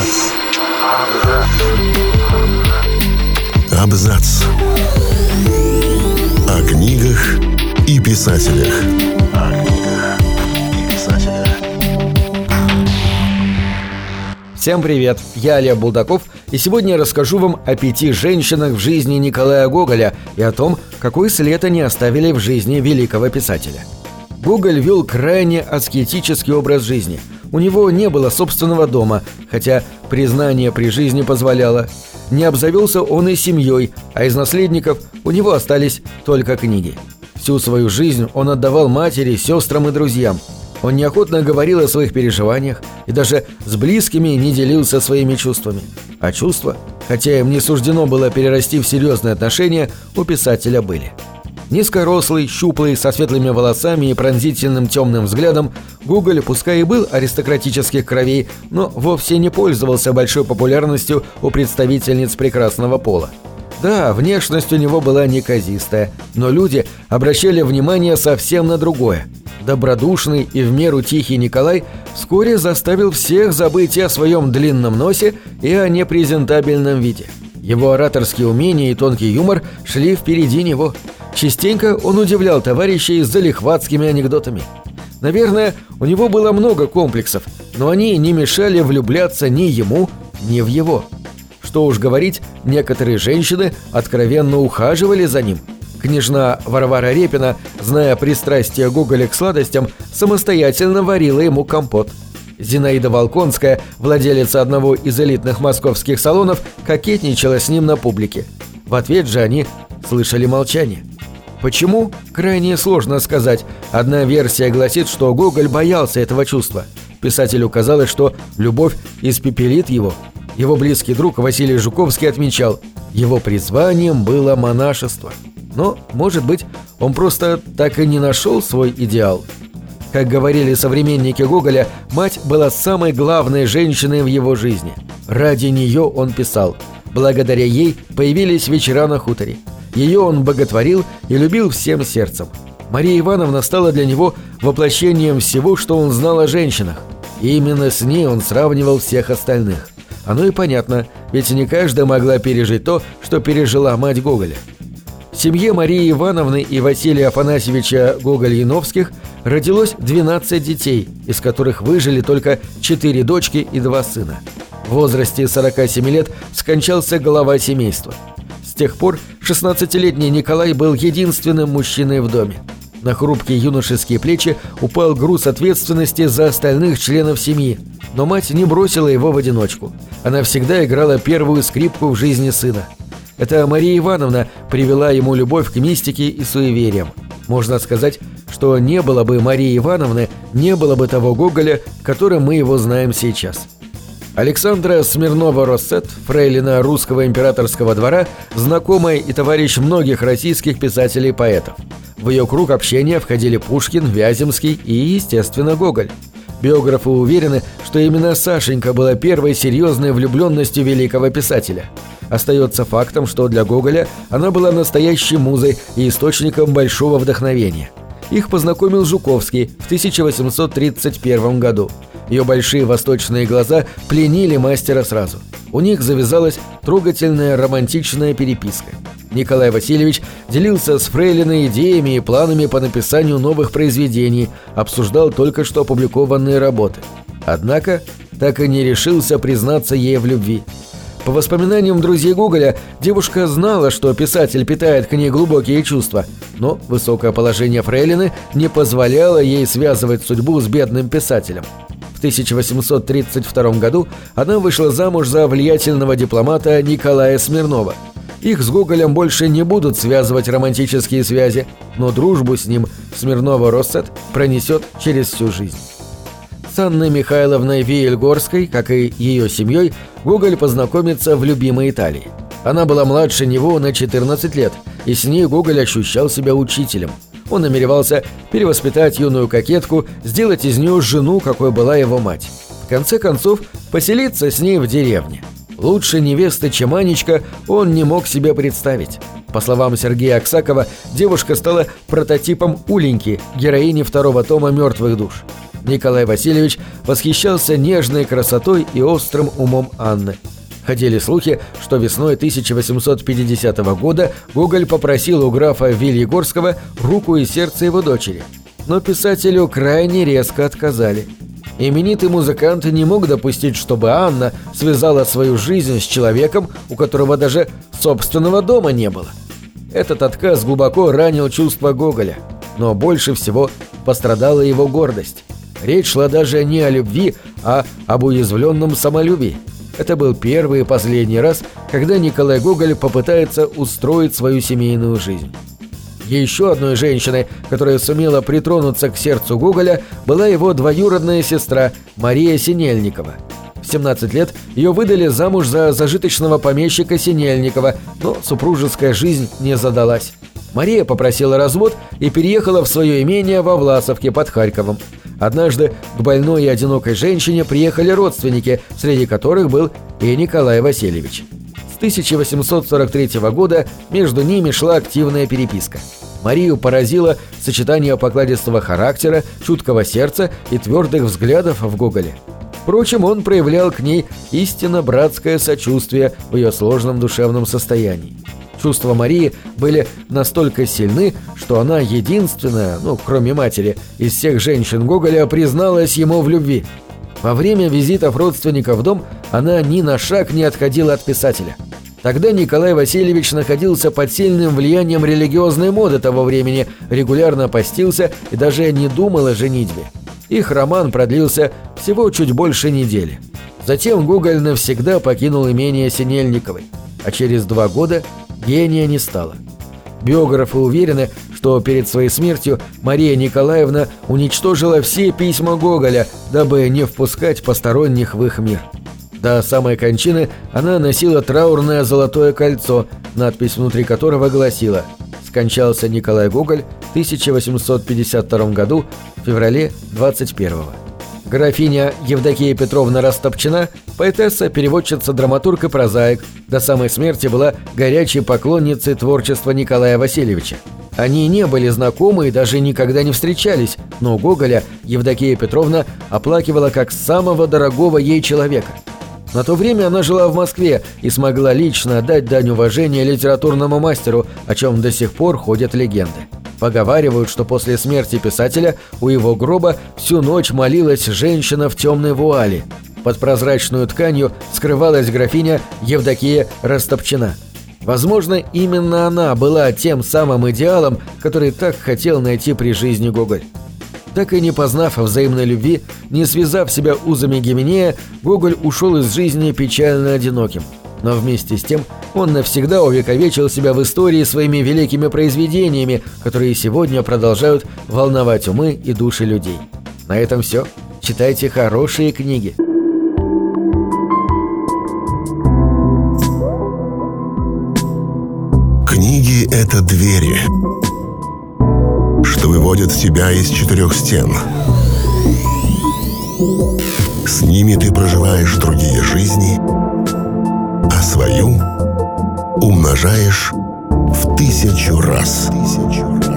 Абзац. Абзац. О книгах и писателях. Всем привет, я Олег Булдаков, и сегодня я расскажу вам о пяти женщинах в жизни Николая Гоголя и о том, какой след они оставили в жизни великого писателя. Гоголь вел крайне аскетический образ жизни. У него не было собственного дома, хотя признание при жизни позволяло. Не обзавелся он и семьей, а из наследников у него остались только книги. Всю свою жизнь он отдавал матери, сестрам и друзьям. Он неохотно говорил о своих переживаниях и даже с близкими не делился своими чувствами. А чувства, хотя им не суждено было перерасти в серьезные отношения, у писателя были. Низкорослый, щуплый, со светлыми волосами и пронзительным темным взглядом, Гоголь, пускай и был аристократических кровей, но вовсе не пользовался большой популярностью у представительниц прекрасного пола. Да, внешность у него была неказистая, но люди обращали внимание совсем на другое. Добродушный и в меру тихий Николай вскоре заставил всех забыть о своем длинном носе, и о непрезентабельном виде. Его ораторские умения и тонкий юмор шли впереди него – Частенько он удивлял товарищей залихватскими анекдотами. Наверное, у него было много комплексов, но они не мешали влюбляться ни ему, ни в его. Что уж говорить, некоторые женщины откровенно ухаживали за ним. Княжна Варвара Репина, зная пристрастие Гоголя к сладостям, самостоятельно варила ему компот. Зинаида Волконская, владелица одного из элитных московских салонов, кокетничала с ним на публике. В ответ же они слышали молчание. Почему? Крайне сложно сказать. Одна версия гласит, что Гоголь боялся этого чувства. Писателю казалось, что любовь испепелит его. Его близкий друг Василий Жуковский отмечал, его призванием было монашество. Но, может быть, он просто так и не нашел свой идеал. Как говорили современники Гоголя, мать была самой главной женщиной в его жизни. Ради нее он писал. Благодаря ей появились вечера на хуторе. Ее он боготворил и любил всем сердцем. Мария Ивановна стала для него воплощением всего, что он знал о женщинах. И именно с ней он сравнивал всех остальных. Оно и понятно, ведь не каждая могла пережить то, что пережила мать Гоголя. В семье Марии Ивановны и Василия Афанасьевича Гоголь-Яновских родилось 12 детей, из которых выжили только 4 дочки и 2 сына. В возрасте 47 лет скончался глава семейства – тех пор 16-летний Николай был единственным мужчиной в доме. На хрупкие юношеские плечи упал груз ответственности за остальных членов семьи, но мать не бросила его в одиночку. Она всегда играла первую скрипку в жизни сына. Это Мария Ивановна привела ему любовь к мистике и суевериям. Можно сказать, что не было бы Марии Ивановны, не было бы того Гоголя, которым мы его знаем сейчас. Александра Смирнова-Россет, фрейлина русского императорского двора, знакомая и товарищ многих российских писателей и поэтов. В ее круг общения входили Пушкин, Вяземский и, естественно, Гоголь. Биографы уверены, что именно Сашенька была первой серьезной влюбленностью великого писателя. Остается фактом, что для Гоголя она была настоящей музой и источником большого вдохновения. Их познакомил Жуковский в 1831 году – ее большие восточные глаза пленили мастера сразу. У них завязалась трогательная романтичная переписка. Николай Васильевич делился с Фрейлиной идеями и планами по написанию новых произведений, обсуждал только что опубликованные работы. Однако так и не решился признаться ей в любви. По воспоминаниям друзей Гоголя, девушка знала, что писатель питает к ней глубокие чувства, но высокое положение Фрейлины не позволяло ей связывать судьбу с бедным писателем. 1832 году она вышла замуж за влиятельного дипломата Николая Смирнова. Их с Гоголем больше не будут связывать романтические связи, но дружбу с ним Смирнова-Россет пронесет через всю жизнь. С Анной Михайловной Виельгорской, как и ее семьей, Гоголь познакомится в любимой Италии. Она была младше него на 14 лет, и с ней Гоголь ощущал себя учителем – он намеревался перевоспитать юную кокетку, сделать из нее жену, какой была его мать. В конце концов, поселиться с ней в деревне. Лучше невесты, чем Анечка, он не мог себе представить. По словам Сергея Аксакова, девушка стала прототипом Уленьки, героини второго тома «Мертвых душ». Николай Васильевич восхищался нежной красотой и острым умом Анны. Ходили слухи, что весной 1850 года Гоголь попросил у графа Вильегорского руку и сердце его дочери. Но писателю крайне резко отказали. Именитый музыкант не мог допустить, чтобы Анна связала свою жизнь с человеком, у которого даже собственного дома не было. Этот отказ глубоко ранил чувства Гоголя, но больше всего пострадала его гордость. Речь шла даже не о любви, а об уязвленном самолюбии. Это был первый и последний раз, когда Николай Гоголь попытается устроить свою семейную жизнь. Еще одной женщиной, которая сумела притронуться к сердцу Гоголя, была его двоюродная сестра Мария Синельникова. В 17 лет ее выдали замуж за зажиточного помещика Синельникова, но супружеская жизнь не задалась. Мария попросила развод и переехала в свое имение во Власовке под Харьковом. Однажды к больной и одинокой женщине приехали родственники, среди которых был и Николай Васильевич. С 1843 года между ними шла активная переписка. Марию поразило сочетание покладистого характера, чуткого сердца и твердых взглядов в Гоголе. Впрочем, он проявлял к ней истинно братское сочувствие в ее сложном душевном состоянии. Чувства Марии были настолько сильны, что она единственная, ну, кроме матери, из всех женщин Гоголя призналась ему в любви. Во время визитов родственников в дом она ни на шаг не отходила от писателя. Тогда Николай Васильевич находился под сильным влиянием религиозной моды того времени, регулярно постился и даже не думал о женитьбе. Их роман продлился всего чуть больше недели. Затем Гоголь навсегда покинул имение Синельниковой, а через два года гения не стало. Биографы уверены, что перед своей смертью Мария Николаевна уничтожила все письма Гоголя, дабы не впускать посторонних в их мир. До самой кончины она носила траурное золотое кольцо, надпись внутри которого гласила «Скончался Николай Гоголь в 1852 году, в феврале 21 -го». Графиня Евдокия Петровна Растопчина, поэтесса, переводчица, драматург и прозаик, до самой смерти была горячей поклонницей творчества Николая Васильевича. Они не были знакомы и даже никогда не встречались, но Гоголя Евдокия Петровна оплакивала как самого дорогого ей человека. На то время она жила в Москве и смогла лично отдать дань уважения литературному мастеру, о чем до сих пор ходят легенды. Поговаривают, что после смерти писателя у его гроба всю ночь молилась женщина в темной вуале. Под прозрачную тканью скрывалась графиня Евдокия Растопчина. Возможно, именно она была тем самым идеалом, который так хотел найти при жизни Гоголь. Так и не познав взаимной любви, не связав себя узами Гименея, Гоголь ушел из жизни печально одиноким – но вместе с тем он навсегда увековечил себя в истории своими великими произведениями, которые сегодня продолжают волновать умы и души людей. На этом все. Читайте хорошие книги. Книги — это двери, что выводят тебя из четырех стен. С ними ты проживаешь другие жизни — умножаешь в тысячу раз. Тысячу